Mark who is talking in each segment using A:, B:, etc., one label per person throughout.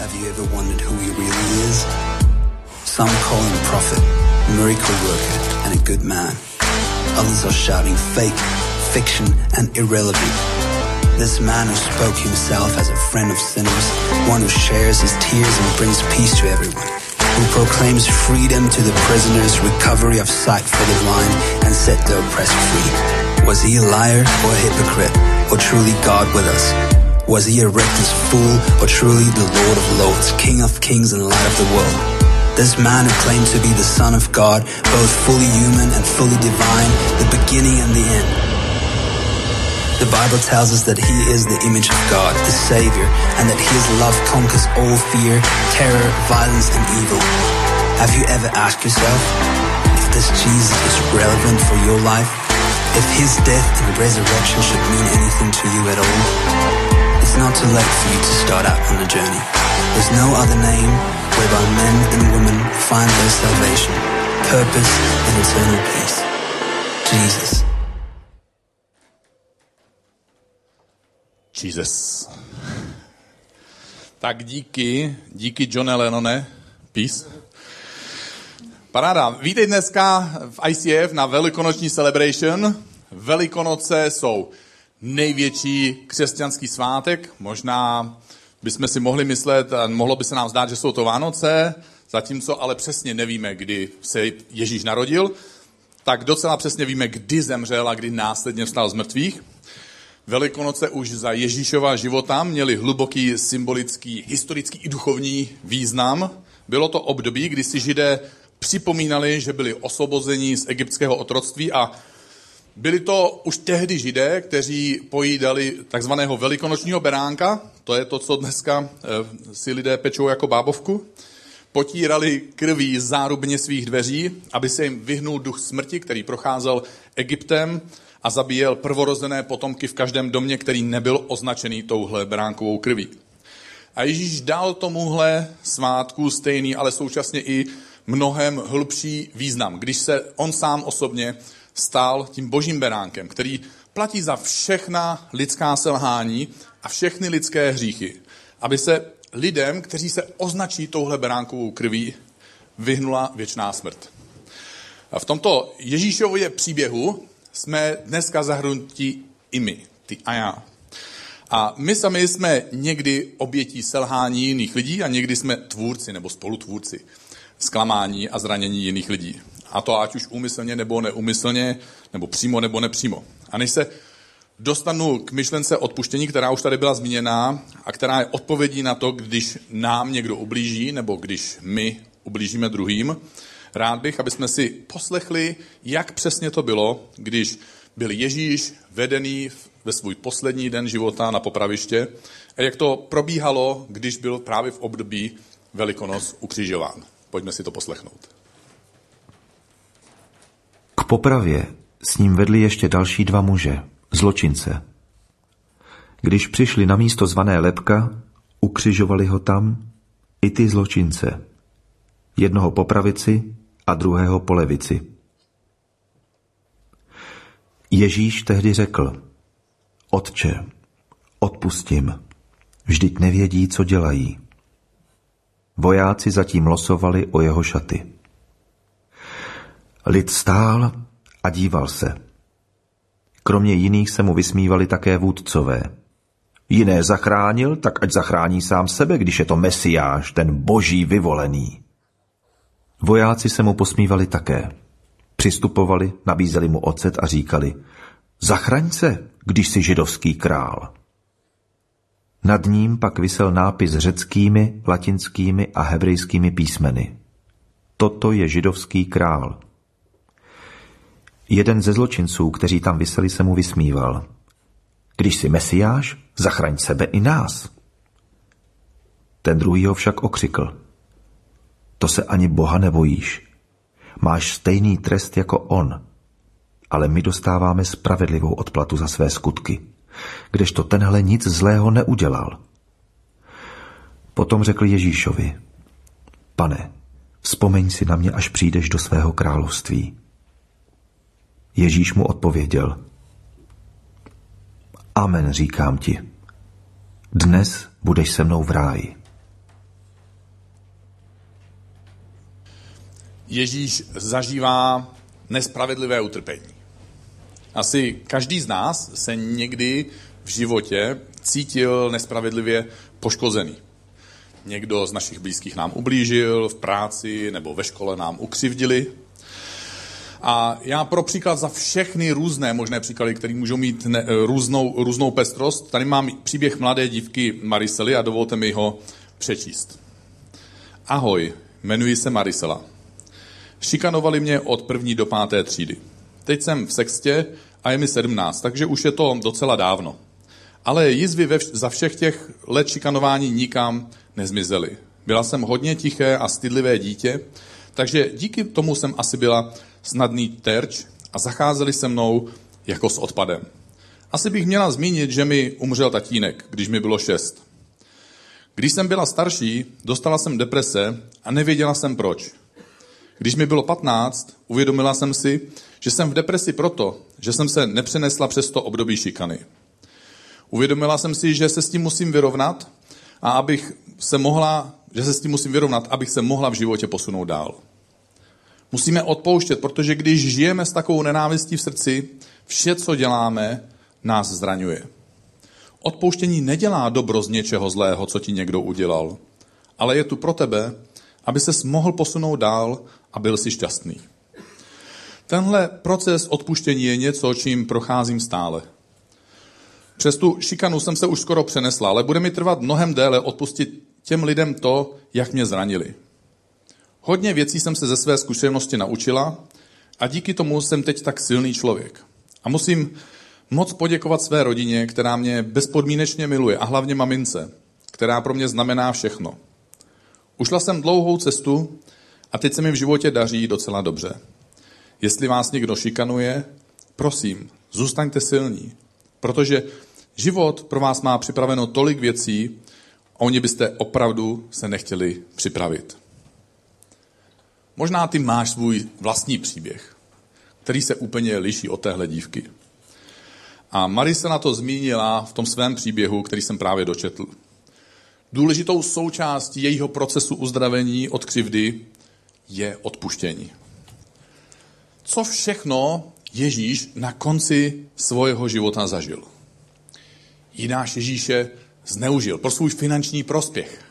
A: Have you ever wondered who he really is? Some call him prophet, miracle worker, and a good man. Others are shouting fake, fiction, and irrelevant. This man who spoke himself as a friend of sinners, one who shares his tears and brings peace to everyone, who proclaims freedom to the prisoners, recovery of sight for the blind, and set the oppressed free. Was he a liar or a hypocrite, or truly God with us? Was he a reckless fool, or truly the Lord of Lords, King of kings and light of the world? This man who claimed to be the Son of God, both fully human and fully divine, the beginning and the end. The Bible tells us that he is the image of God, the Savior, and that his love conquers all fear, terror, violence, and evil. Have you ever asked yourself if this Jesus is relevant for your life? If his death and resurrection should mean anything to you at all? It's not too late for you to start out on the journey. There's no other name whereby men and women find their salvation, purpose, and eternal peace. Jesus.
B: Jesus. Tak díky, díky Johne Lennone. Peace. Paráda. Vítej dneska v ICF na velikonoční celebration. Velikonoce jsou největší křesťanský svátek. Možná bychom si mohli myslet, a mohlo by se nám zdát, že jsou to Vánoce, zatímco ale přesně nevíme, kdy se Ježíš narodil, tak docela přesně víme, kdy zemřel a kdy následně vstal z mrtvých. Velikonoce už za Ježíšova života měly hluboký symbolický, historický i duchovní význam. Bylo to období, kdy si židé připomínali, že byli osvobozeni z egyptského otroctví a byli to už tehdy židé, kteří pojídali takzvaného velikonočního beránka, to je to, co dneska eh, si lidé pečou jako bábovku, potírali krví zárubně svých dveří, aby se jim vyhnul duch smrti, který procházel Egyptem a zabíjel prvorozené potomky v každém domě, který nebyl označený touhle beránkovou krví. A Ježíš dal tomuhle svátku stejný, ale současně i mnohem hlubší význam, když se on sám osobně stál tím božím beránkem, který platí za všechna lidská selhání a všechny lidské hříchy, aby se lidem, kteří se označí touhle beránkovou krví, vyhnula věčná smrt. A v tomto Ježíšově příběhu jsme dneska zahrnutí i my, ty a já. A my sami jsme někdy obětí selhání jiných lidí a někdy jsme tvůrci nebo spolutvůrci zklamání a zranění jiných lidí. A to ať už úmyslně nebo neumyslně, nebo přímo nebo nepřímo. A než se dostanu k myšlence odpuštění, která už tady byla zmíněná a která je odpovědí na to, když nám někdo ublíží nebo když my ublížíme druhým, rád bych, aby jsme si poslechli, jak přesně to bylo, když byl Ježíš vedený ve svůj poslední den života na popraviště a jak to probíhalo, když byl právě v období Velikonoc ukřižován. Pojďme si to poslechnout.
C: Popravě s ním vedli ještě další dva muže, zločince. Když přišli na místo zvané Lepka, ukřižovali ho tam i ty zločince. Jednoho po pravici a druhého po levici. Ježíš tehdy řekl, Otče, odpustím, vždyť nevědí, co dělají. Vojáci zatím losovali o jeho šaty. Lid stál a díval se. Kromě jiných se mu vysmívali také vůdcové. Jiné zachránil, tak ať zachrání sám sebe, když je to mesiáš, ten boží vyvolený. Vojáci se mu posmívali také. Přistupovali, nabízeli mu ocet a říkali, zachraň se, když jsi židovský král. Nad ním pak vysel nápis řeckými, latinskými a hebrejskými písmeny. Toto je židovský král. Jeden ze zločinců, kteří tam vyseli, se mu vysmíval. Když jsi mesiáš, zachraň sebe i nás. Ten druhý ho však okřikl. To se ani Boha nebojíš. Máš stejný trest jako on, ale my dostáváme spravedlivou odplatu za své skutky kdežto tenhle nic zlého neudělal. Potom řekl Ježíšovi, pane, vzpomeň si na mě, až přijdeš do svého království. Ježíš mu odpověděl. Amen, říkám ti. Dnes budeš se mnou v ráji.
B: Ježíš zažívá nespravedlivé utrpení. Asi každý z nás se někdy v životě cítil nespravedlivě poškozený. Někdo z našich blízkých nám ublížil, v práci nebo ve škole nám ukřivdili a já pro příklad za všechny různé možné příklady, které můžou mít ne, různou, různou pestrost, tady mám příběh mladé dívky Marisely a dovolte mi ho přečíst. Ahoj, jmenuji se Marisela. Šikanovali mě od první do páté třídy. Teď jsem v sextě a je mi sedmnáct, takže už je to docela dávno. Ale jizvy ve, za všech těch let šikanování nikam nezmizely. Byla jsem hodně tiché a stydlivé dítě, takže díky tomu jsem asi byla snadný terč a zacházeli se mnou jako s odpadem. Asi bych měla zmínit, že mi umřel tatínek, když mi bylo šest. Když jsem byla starší, dostala jsem deprese a nevěděla jsem proč. Když mi bylo 15, uvědomila jsem si, že jsem v depresi proto, že jsem se nepřenesla přes to období šikany. Uvědomila jsem si, že se s tím musím vyrovnat a abych se mohla, že se s tím musím vyrovnat, abych se mohla v životě posunout dál. Musíme odpouštět, protože když žijeme s takovou nenávistí v srdci, vše, co děláme, nás zraňuje. Odpouštění nedělá dobro z něčeho zlého, co ti někdo udělal, ale je tu pro tebe, aby ses mohl posunout dál a byl si šťastný. Tenhle proces odpuštění je něco, čím procházím stále. Přes tu šikanu jsem se už skoro přenesla, ale bude mi trvat mnohem déle odpustit těm lidem to, jak mě zranili. Hodně věcí jsem se ze své zkušenosti naučila a díky tomu jsem teď tak silný člověk. A musím moc poděkovat své rodině, která mě bezpodmínečně miluje a hlavně mamince, která pro mě znamená všechno. Ušla jsem dlouhou cestu a teď se mi v životě daří docela dobře. Jestli vás někdo šikanuje, prosím, zůstaňte silní, protože život pro vás má připraveno tolik věcí, a oni byste opravdu se nechtěli připravit. Možná ty máš svůj vlastní příběh, který se úplně liší od téhle dívky. A Marie se na to zmínila v tom svém příběhu, který jsem právě dočetl. Důležitou součástí jejího procesu uzdravení od křivdy je odpuštění. Co všechno Ježíš na konci svého života zažil? Jináš Ježíše zneužil pro svůj finanční prospěch.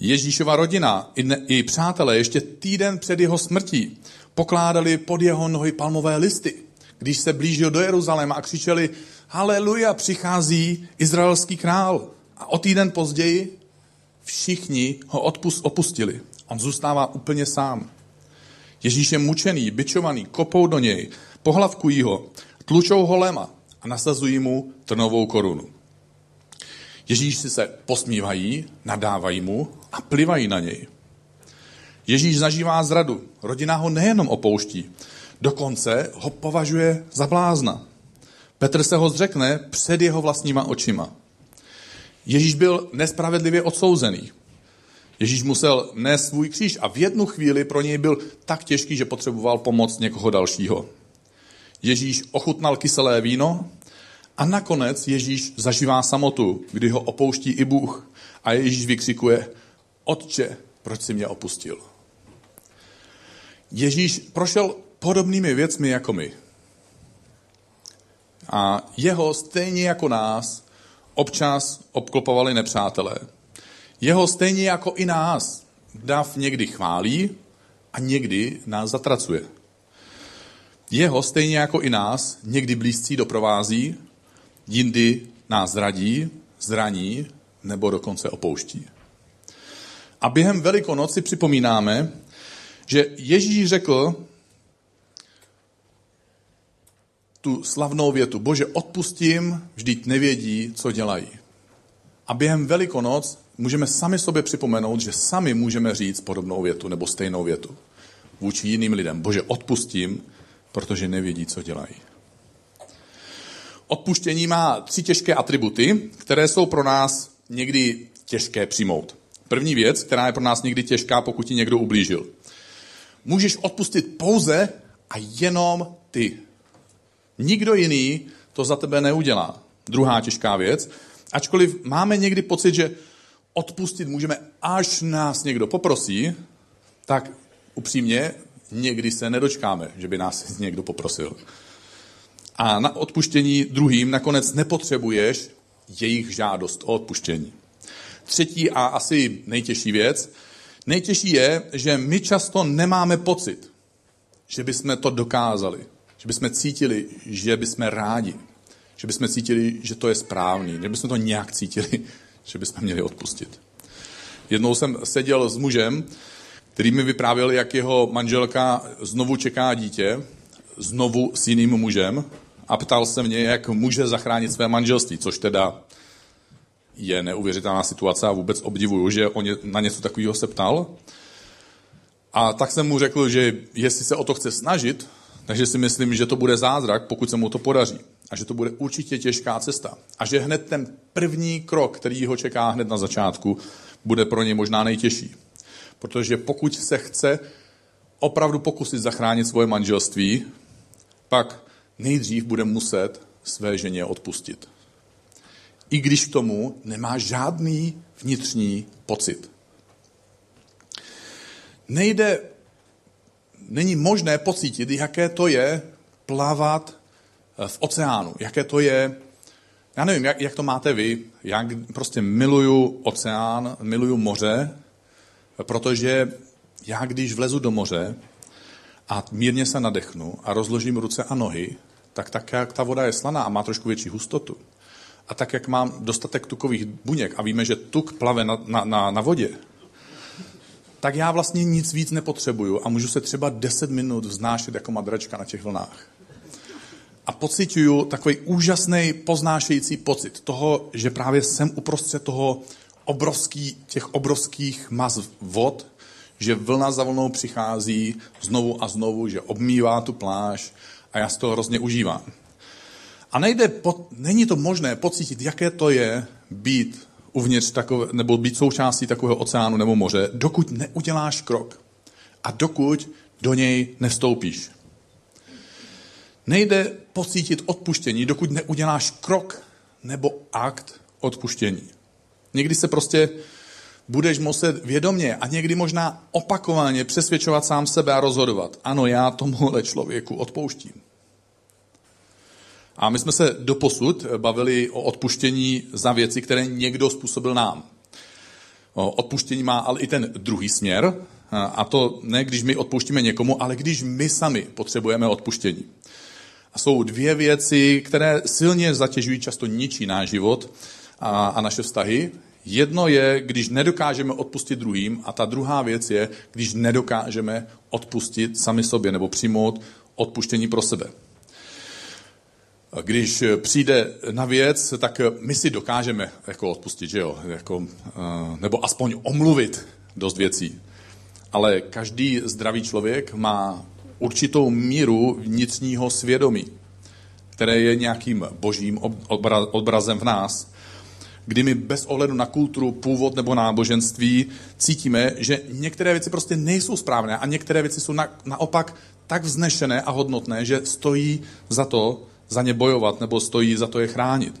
B: Ježíšova rodina i, ne, i přátelé ještě týden před jeho smrtí pokládali pod jeho nohy palmové listy, když se blížil do Jeruzaléma a křičeli Haleluja, přichází izraelský král. A o týden později všichni ho odpust, opustili. On zůstává úplně sám. Ježíš je mučený, byčovaný, kopou do něj, pohlavkují ho, tlučou ho lema a nasazují mu trnovou korunu. Ježíš si se posmívají, nadávají mu a plivají na něj. Ježíš zažívá zradu. Rodina ho nejenom opouští, dokonce ho považuje za blázna. Petr se ho zřekne před jeho vlastníma očima. Ježíš byl nespravedlivě odsouzený. Ježíš musel nést svůj kříž a v jednu chvíli pro něj byl tak těžký, že potřeboval pomoc někoho dalšího. Ježíš ochutnal kyselé víno a nakonec Ježíš zažívá samotu, kdy ho opouští i Bůh. A Ježíš vykřikuje, Otče, proč si mě opustil? Ježíš prošel podobnými věcmi jako my. A jeho stejně jako nás občas obklopovali nepřátelé. Jeho stejně jako i nás dav někdy chválí a někdy nás zatracuje. Jeho stejně jako i nás někdy blízcí doprovází, jindy nás zradí, zraní nebo dokonce opouští. A během Velikonoci připomínáme, že Ježíš řekl tu slavnou větu, bože, odpustím, vždyť nevědí, co dělají. A během Velikonoc můžeme sami sobě připomenout, že sami můžeme říct podobnou větu nebo stejnou větu vůči jiným lidem. Bože, odpustím, protože nevědí, co dělají. Odpuštění má tři těžké atributy, které jsou pro nás někdy těžké přijmout. První věc, která je pro nás někdy těžká, pokud ti někdo ublížil. Můžeš odpustit pouze a jenom ty. Nikdo jiný to za tebe neudělá. Druhá těžká věc. Ačkoliv máme někdy pocit, že odpustit můžeme, až nás někdo poprosí, tak upřímně, někdy se nedočkáme, že by nás někdo poprosil. A na odpuštění druhým nakonec nepotřebuješ jejich žádost o odpuštění. Třetí a asi nejtěžší věc. Nejtěžší je, že my často nemáme pocit, že bychom to dokázali. Že bychom cítili, že bychom rádi. Že bychom cítili, že to je správný. Že bychom to nějak cítili, že bychom měli odpustit. Jednou jsem seděl s mužem, který mi vyprávěl, jak jeho manželka znovu čeká dítě, znovu s jiným mužem a ptal se mě, jak může zachránit své manželství, což teda je neuvěřitelná situace a vůbec obdivuju, že on na něco takového se ptal. A tak jsem mu řekl, že jestli se o to chce snažit, takže si myslím, že to bude zázrak, pokud se mu to podaří. A že to bude určitě těžká cesta. A že hned ten první krok, který ho čeká hned na začátku, bude pro něj možná nejtěžší. Protože pokud se chce opravdu pokusit zachránit svoje manželství, pak nejdřív bude muset své ženě odpustit. I když k tomu nemá žádný vnitřní pocit. Nejde, není možné pocítit, jaké to je plavat v oceánu, jaké to je, já nevím, jak, jak to máte vy, já prostě miluju oceán, miluju moře, protože já když vlezu do moře a mírně se nadechnu a rozložím ruce a nohy, tak tak, jak ta voda je slaná a má trošku větší hustotu, a tak, jak mám dostatek tukových buněk a víme, že tuk plave na, na, na, na vodě, tak já vlastně nic víc nepotřebuju a můžu se třeba 10 minut vznášet jako madračka na těch vlnách. A pocituju takový úžasný poznášející pocit toho, že právě jsem uprostřed toho obrovský, těch obrovských mas vod, že vlna za vlnou přichází znovu a znovu, že obmývá tu pláž a já z toho hrozně užívám. A nejde, po, není to možné pocítit, jaké to je být uvnitř takové, nebo být součástí takového oceánu nebo moře, dokud neuděláš krok a dokud do něj nevstoupíš. Nejde pocítit odpuštění, dokud neuděláš krok nebo akt odpuštění. Někdy se prostě budeš muset vědomě a někdy možná opakovaně přesvědčovat sám sebe a rozhodovat. Ano, já tomuhle člověku odpouštím. A my jsme se doposud bavili o odpuštění za věci, které někdo způsobil nám. Odpuštění má ale i ten druhý směr, a to ne když my odpuštíme někomu, ale když my sami potřebujeme odpuštění. A jsou dvě věci, které silně zatěžují, často ničí náš život a, a naše vztahy. Jedno je, když nedokážeme odpustit druhým a ta druhá věc je, když nedokážeme odpustit sami sobě nebo přijmout odpuštění pro sebe. Když přijde na věc, tak my si dokážeme jako odpustit, že jo? Jako, eh, nebo aspoň omluvit dost věcí. Ale každý zdravý člověk má určitou míru vnitřního svědomí, které je nějakým božím obrazem v nás, kdy my bez ohledu na kulturu, původ nebo náboženství cítíme, že některé věci prostě nejsou správné a některé věci jsou na, naopak tak vznešené a hodnotné, že stojí za to za ně bojovat nebo stojí za to je chránit.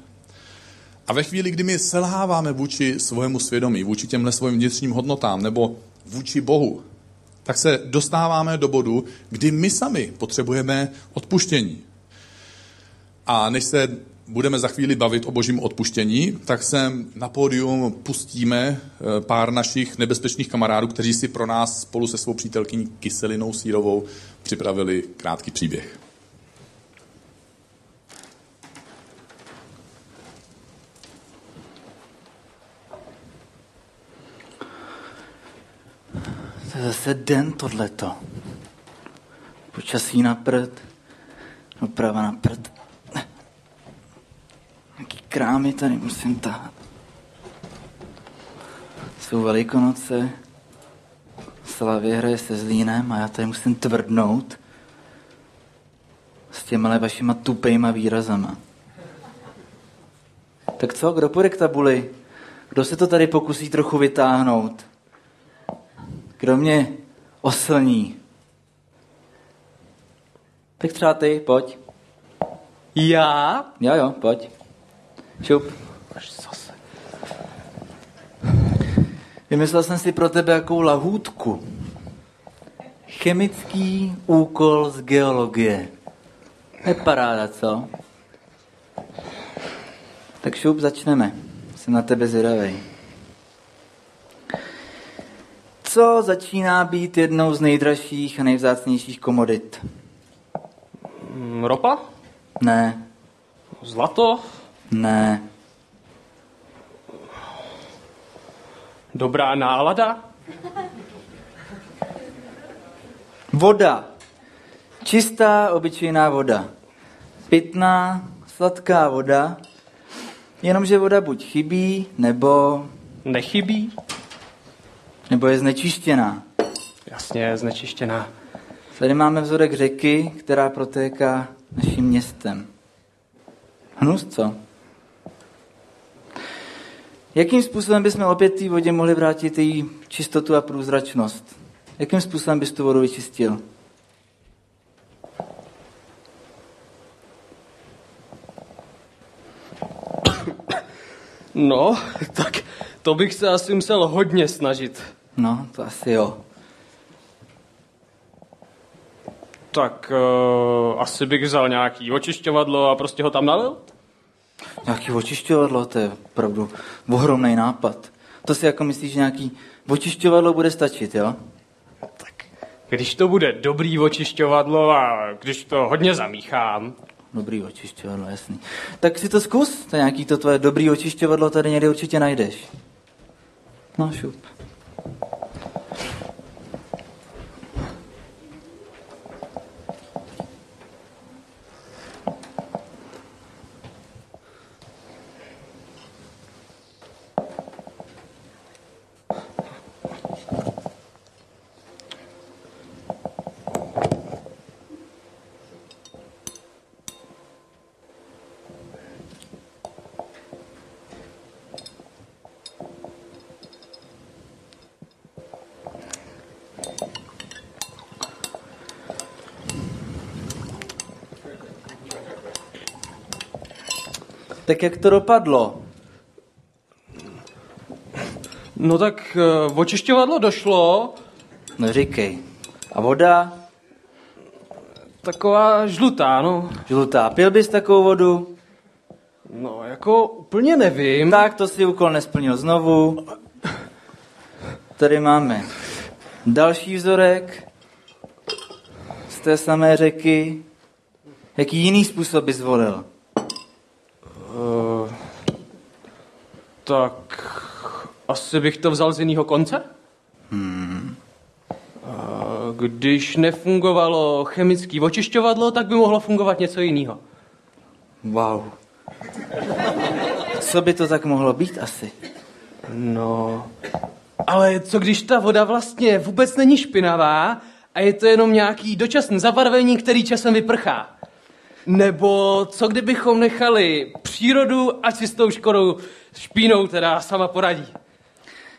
B: A ve chvíli, kdy my selháváme vůči svému svědomí, vůči těmhle svým vnitřním hodnotám nebo vůči Bohu, tak se dostáváme do bodu, kdy my sami potřebujeme odpuštění. A než se budeme za chvíli bavit o božím odpuštění, tak se na pódium pustíme eh, pár našich nebezpečných kamarádů, kteří si pro nás spolu se svou přítelkyní Kyselinou Sírovou připravili krátký příběh.
D: To je zase den tohleto. Počasí na prd, doprava na prd. Jaký krámy tady musím tahat. Jsou velikonoce, Slavě hraje se Zlínem a já tady musím tvrdnout s těma vašima tupejma výrazama. Tak co, kdo půjde k tabuli? Kdo se to tady pokusí trochu vytáhnout? Kdo mě oslní? Tak třeba ty, pojď.
E: Já?
D: Jo, jo, pojď. Šup.
E: zase.
D: Vymyslel jsem si pro tebe jakou lahůdku. Chemický úkol z geologie. Je paráda, co? Tak šup, začneme. Jsem na tebe zvědavej. Co začíná být jednou z nejdražších a nejvzácnějších komodit?
E: Mm, Ropa?
D: Ne,
E: Zlato?
D: ne,
E: Dobrá nálada?
D: Voda. Čistá, obyčejná voda. Pitná, sladká voda. Jenomže voda buď chybí, nebo,
E: Nechybí?
D: Nebo je znečištěná.
E: Jasně, znečištěná.
D: Tady máme vzorek řeky, která protéká naším městem. Hnus, co? Jakým způsobem bychom opět té vodě mohli vrátit její čistotu a průzračnost? Jakým způsobem bys tu vodu vyčistil?
E: No, tak to bych se asi musel hodně snažit.
D: No, to asi jo.
E: Tak uh, asi bych vzal nějaký očišťovadlo a prostě ho tam nalil?
D: Nějaký očišťovadlo, to je opravdu ohromný nápad. To si jako myslíš, že nějaký očišťovadlo bude stačit, jo?
E: Tak když to bude dobrý očišťovadlo a když to hodně zamíchám,
D: Dobrý očišťovadlo, jasný. Tak si to zkus, to nějaký to tvoje dobrý očišťovadlo tady někde určitě najdeš. No, šup. Tak jak to dopadlo?
E: no tak uh, očišťovadlo došlo,
D: No říkej. A voda?
E: taková žlutá, no.
D: Žlutá. Pil bys takovou vodu?
E: No, jako úplně nevím.
D: Tak, to si úkol nesplnil znovu. Tady máme další vzorek z té samé řeky. Jaký jiný způsob bys zvolil?
E: Tak asi bych to vzal z jiného konce? Hmm. Když nefungovalo chemické očišťovadlo, tak by mohlo fungovat něco jiného.
D: Wow. Co by to tak mohlo být asi?
E: No, ale co když ta voda vlastně vůbec není špinavá a je to jenom nějaký dočasný zabarvení, který časem vyprchá? Nebo co kdybychom nechali přírodu, ať si s tou škodou špínou teda sama poradí?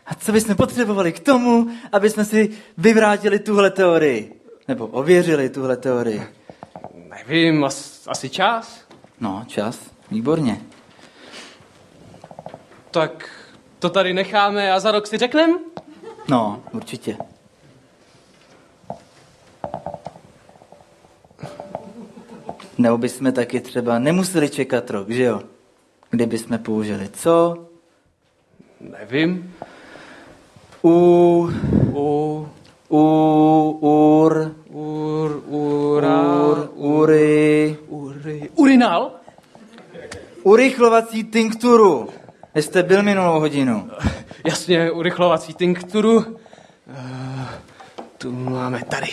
D: A co bychom potřebovali k tomu, aby jsme si vyvrátili tuhle teorii? Nebo ověřili tuhle teorii?
E: Nevím, as, asi čas.
D: No, čas. Výborně.
E: Tak to tady necháme a za rok si řekneme?
D: No, určitě. Nebo bychom taky třeba nemuseli čekat rok, že jo? Kdyby jsme použili co?
E: Nevím.
D: U,
E: U,
D: u, ur,
E: ur, ura,
D: ur, ury,
E: ury, urinál?
D: urychlovací tinkturu. Jste byl minulou hodinu.
E: Jasně, urychlovací tinkturu. Uh, tu máme tady.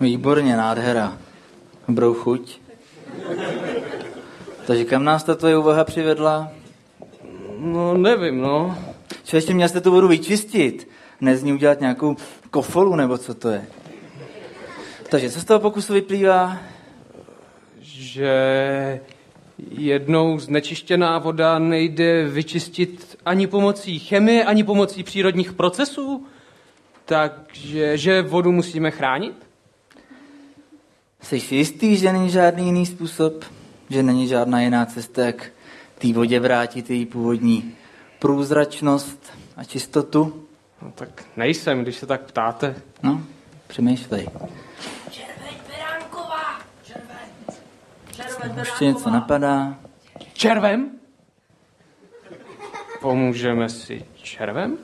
D: Výborně, nádhera. Dobrou chuť. Takže kam nás ta tvoje úvaha přivedla?
E: No, nevím, no.
D: Ještě měl jste tu vodu vyčistit? Ne z ní udělat nějakou kofolu, nebo co to je? Takže co z toho pokusu vyplývá?
E: Že jednou znečištěná voda nejde vyčistit ani pomocí chemie, ani pomocí přírodních procesů? Takže že vodu musíme chránit?
D: Jsi si jistý, že není žádný jiný způsob? Že není žádná jiná cesta, jak té vodě vrátit její původní průzračnost a čistotu?
E: No tak nejsem, když se tak ptáte.
D: No, přemýšlej.
F: Červeň Beránková! Červeň! Červeň
D: Ještě něco napadá?
E: Červem? Pomůžeme si červem?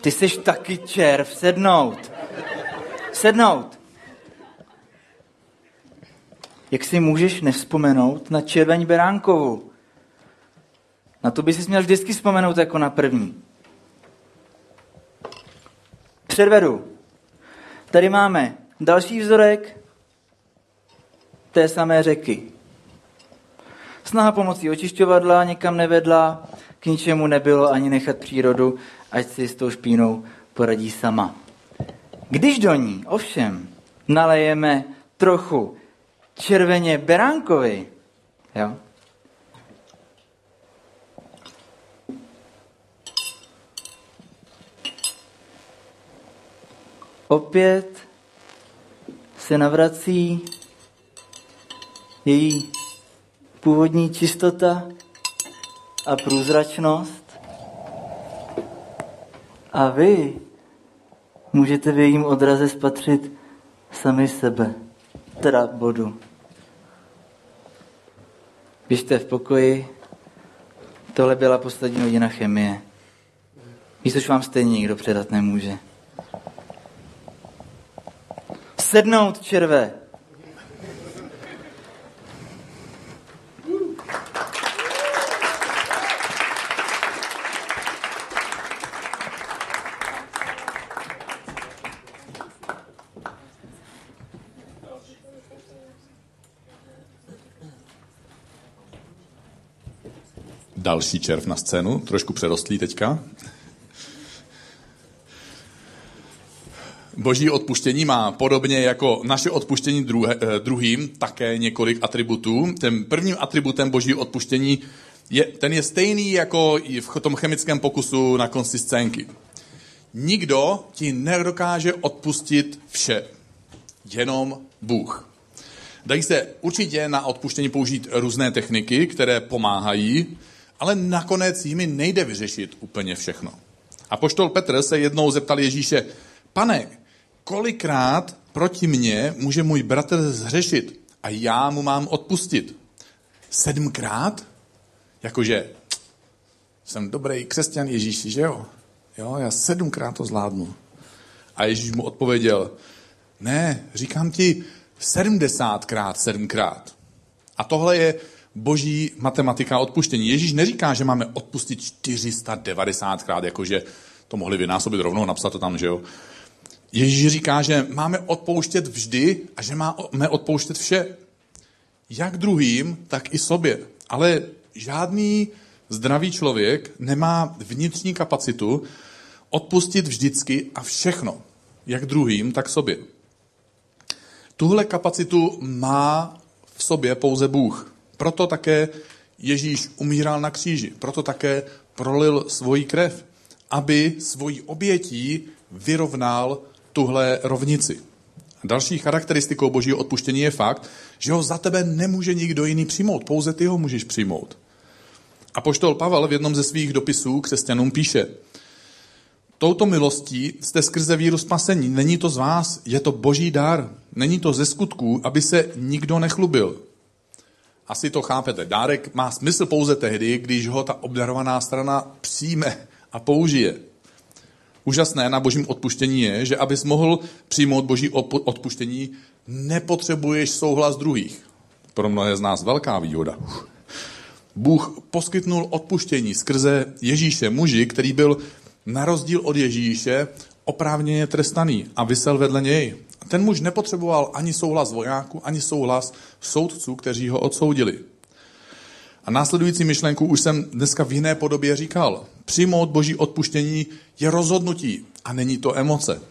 D: Ty jsi taky červ, sednout. Sednout. Jak si můžeš nevzpomenout na červeň Beránkovu? Na to by si měl vždycky vzpomenout jako na první. Předvedu. Tady máme další vzorek té samé řeky. Snaha pomocí očišťovadla někam nevedla, k ničemu nebylo ani nechat přírodu, ať si s tou špínou poradí sama. Když do ní ovšem nalejeme trochu červeně beránkovi, jo, opět se navrací její původní čistota a průzračnost. A vy můžete v jejím odraze spatřit sami sebe, teda bodu. Běžte v pokoji, tohle byla poslední hodina chemie. Víš, což vám stejně nikdo předat nemůže. Sednout, červe!
B: Další červ na scénu, trošku přerostlý teďka. Boží odpuštění má podobně jako naše odpuštění druhé, eh, druhým také několik atributů. Ten prvním atributem boží odpuštění je, ten je stejný jako v tom chemickém pokusu na konci scénky. Nikdo ti nedokáže odpustit vše. Jenom Bůh. Dají se určitě na odpuštění použít různé techniky, které pomáhají, ale nakonec jimi nejde vyřešit úplně všechno. A poštol Petr se jednou zeptal Ježíše, pane, kolikrát proti mně může můj bratr zhřešit a já mu mám odpustit? Sedmkrát? Jakože jsem dobrý křesťan Ježíši, že jo? Jo, já sedmkrát to zvládnu. A Ježíš mu odpověděl, ne, říkám ti sedmdesátkrát sedmkrát. A tohle je boží matematika odpuštění. Ježíš neříká, že máme odpustit 490krát, jakože to mohli vynásobit rovnou, napsat to tam, že jo. Ježíš říká, že máme odpouštět vždy a že máme odpouštět vše. Jak druhým, tak i sobě. Ale žádný zdravý člověk nemá vnitřní kapacitu odpustit vždycky a všechno. Jak druhým, tak sobě. Tuhle kapacitu má v sobě pouze Bůh. Proto také Ježíš umíral na kříži. Proto také prolil svoji krev, aby svojí obětí vyrovnal tuhle rovnici. Další charakteristikou božího odpuštění je fakt, že ho za tebe nemůže nikdo jiný přijmout, pouze ty ho můžeš přijmout. A poštol Pavel v jednom ze svých dopisů křesťanům píše, Touto milostí jste skrze víru spasení. Není to z vás, je to boží dar. Není to ze skutků, aby se nikdo nechlubil. Asi to chápete. Dárek má smysl pouze tehdy, když ho ta obdarovaná strana přijme a použije. Úžasné na božím odpuštění je, že abys mohl přijmout boží odpuštění, nepotřebuješ souhlas druhých. Pro mnohé z nás velká výhoda. Bůh poskytnul odpuštění skrze Ježíše, muži, který byl na rozdíl od Ježíše oprávněně trestaný a vysel vedle něj. Ten muž nepotřeboval ani souhlas vojáků, ani souhlas soudců, kteří ho odsoudili. A následující myšlenku už jsem dneska v jiné podobě říkal. Přijmout boží odpuštění je rozhodnutí a není to emoce.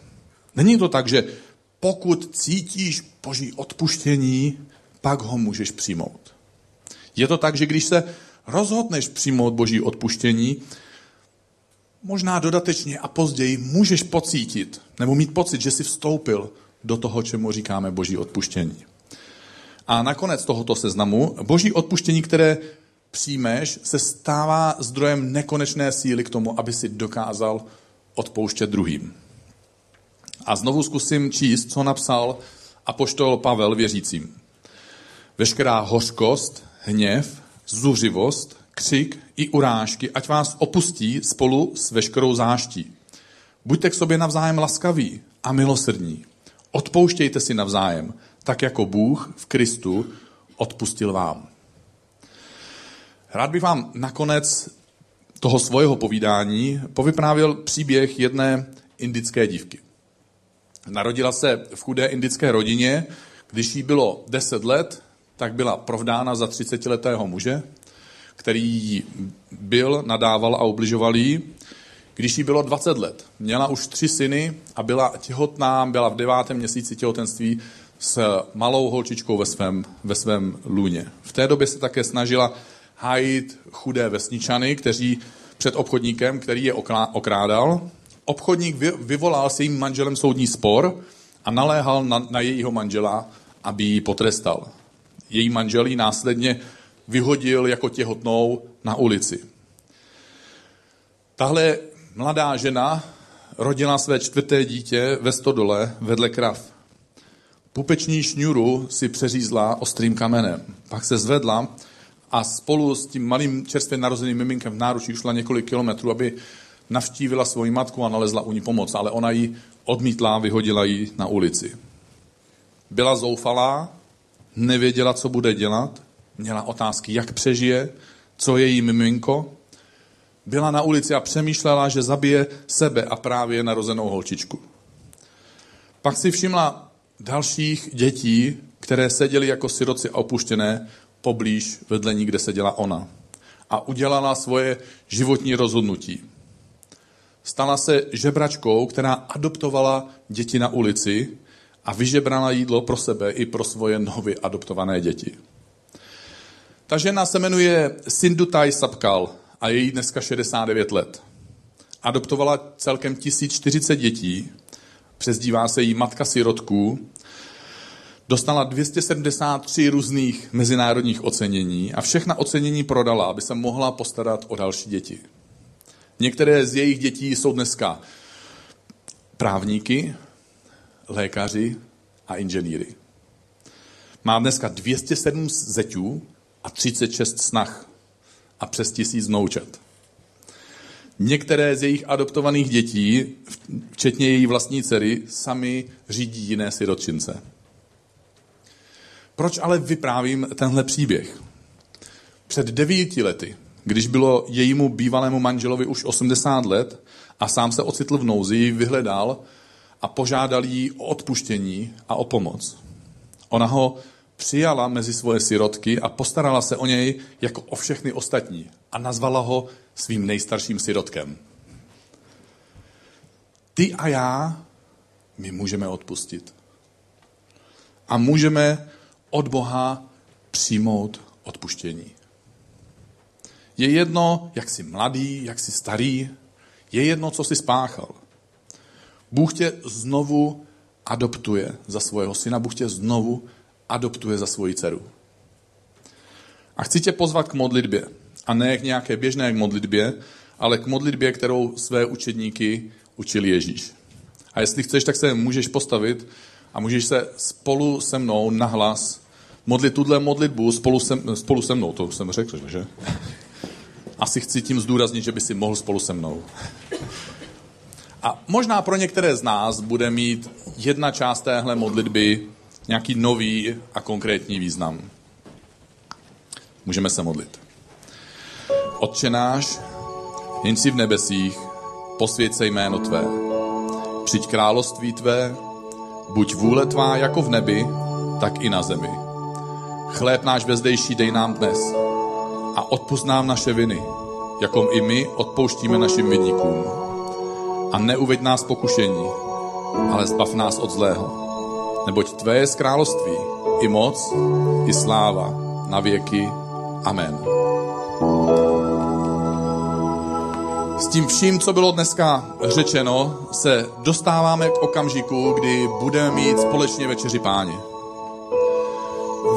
B: Není to tak, že pokud cítíš boží odpuštění, pak ho můžeš přijmout. Je to tak, že když se rozhodneš přijmout boží odpuštění, možná dodatečně a později můžeš pocítit, nebo mít pocit, že jsi vstoupil do toho, čemu říkáme boží odpuštění. A nakonec tohoto seznamu, boží odpuštění, které přijmeš, se stává zdrojem nekonečné síly k tomu, aby si dokázal odpouštět druhým. A znovu zkusím číst, co napsal apoštol Pavel věřícím. Veškerá hořkost, hněv, zuřivost, křik i urážky, ať vás opustí spolu s veškerou záští. Buďte k sobě navzájem laskaví a milosrdní. Odpouštějte si navzájem, tak jako Bůh v Kristu odpustil vám. Rád bych vám nakonec toho svého povídání povyprávěl příběh jedné indické dívky. Narodila se v chudé indické rodině, když jí bylo 10 let, tak byla provdána za 30-letého muže, který jí byl, nadával a ubližoval jí. Když jí bylo 20 let, měla už tři syny a byla těhotná, byla v devátém měsíci těhotenství s malou holčičkou ve svém, ve svém lůně. V té době se také snažila hájit chudé vesničany, kteří před obchodníkem, který je okrádal. Obchodník vyvolal s jejím manželem soudní spor a naléhal na, na jejího manžela, aby ji potrestal. Její manžel ji následně vyhodil jako těhotnou na ulici. Tahle mladá žena rodila své čtvrté dítě ve stodole vedle krav. Pupeční šňůru si přeřízla ostrým kamenem. Pak se zvedla a spolu s tím malým čerstvě narozeným miminkem v náručí šla několik kilometrů, aby navštívila svoji matku a nalezla u ní pomoc, ale ona ji odmítla, vyhodila ji na ulici. Byla zoufalá, nevěděla, co bude dělat, měla otázky, jak přežije, co je jí miminko. Byla na ulici a přemýšlela, že zabije sebe a právě narozenou holčičku. Pak si všimla dalších dětí, které seděly jako siroci a opuštěné poblíž vedle ní, kde seděla ona. A udělala svoje životní rozhodnutí. Stala se žebračkou, která adoptovala děti na ulici a vyžebrala jídlo pro sebe i pro svoje nově adoptované děti. Ta žena se jmenuje Sindutai Sapkal a je jí dneska 69 let. Adoptovala celkem 1040 dětí, přezdívá se jí matka sirotků dostala 273 různých mezinárodních ocenění a všechna ocenění prodala, aby se mohla postarat o další děti. Některé z jejich dětí jsou dneska právníky, lékaři a inženýry. Má dneska 207 zeťů a 36 snah a přes tisíc noučat. Některé z jejich adoptovaných dětí, včetně její vlastní dcery, sami řídí jiné sirotčince. Proč ale vyprávím tenhle příběh? Před devíti lety, když bylo jejímu bývalému manželovi už 80 let a sám se ocitl v nouzi, vyhledal a požádal jí o odpuštění a o pomoc. Ona ho přijala mezi svoje sirotky a postarala se o něj jako o všechny ostatní a nazvala ho svým nejstarším sirotkem. Ty a já, my můžeme odpustit. A můžeme od Boha přijmout odpuštění. Je jedno, jak jsi mladý, jak jsi starý, je jedno, co jsi spáchal. Bůh tě znovu adoptuje za svého syna, Bůh tě znovu adoptuje za svoji dceru. A chci tě pozvat k modlitbě. A ne k nějaké běžné modlitbě, ale k modlitbě, kterou své učedníky učil Ježíš. A jestli chceš, tak se můžeš postavit a můžeš se spolu se mnou nahlas modlit tuhle modlitbu spolu se, spolu se mnou. To jsem řekl, že? Asi chci tím zdůraznit, že by si mohl spolu se mnou. A možná pro některé z nás bude mít jedna část téhle modlitby nějaký nový a konkrétní význam. Můžeme se modlit. Otče náš, jen si v nebesích, posvěď se jméno Tvé. Přijď království Tvé, buď vůle Tvá jako v nebi, tak i na zemi. Chléb náš bezdejší dej nám dnes a odpust nám naše viny, jako i my odpouštíme našim vinníkům. A neuveď nás pokušení, ale zbav nás od zlého. Neboť Tvé je království, i moc, i sláva, na věky. Amen. S tím vším, co bylo dneska řečeno, se dostáváme k okamžiku, kdy budeme mít společně večeři páně.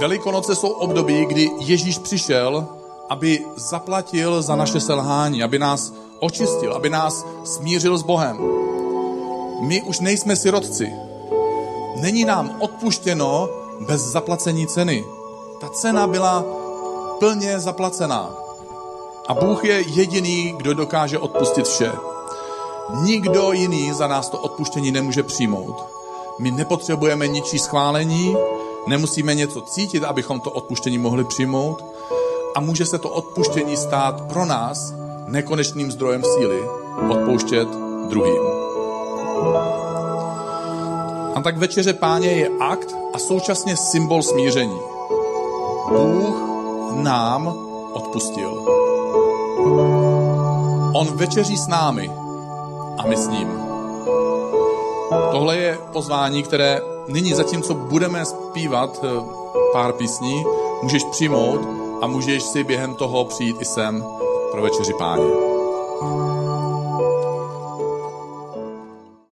B: Velikonoce jsou období, kdy Ježíš přišel, aby zaplatil za naše selhání, aby nás očistil, aby nás smířil s Bohem. My už nejsme sirotci. Není nám odpuštěno bez zaplacení ceny. Ta cena byla plně zaplacená. A Bůh je jediný, kdo dokáže odpustit vše. Nikdo jiný za nás to odpuštění nemůže přijmout. My nepotřebujeme ničí schválení, nemusíme něco cítit, abychom to odpuštění mohli přijmout a může se to odpuštění stát pro nás nekonečným zdrojem síly odpouštět druhým. A tak večeře páně je akt a současně symbol smíření. Bůh nám odpustil. On večeří s námi a my s ním. Tohle je pozvání, které nyní zatímco budeme zpívat eh, pár písní, můžeš přijmout a můžeš si během toho přijít i sem pro večeři páně.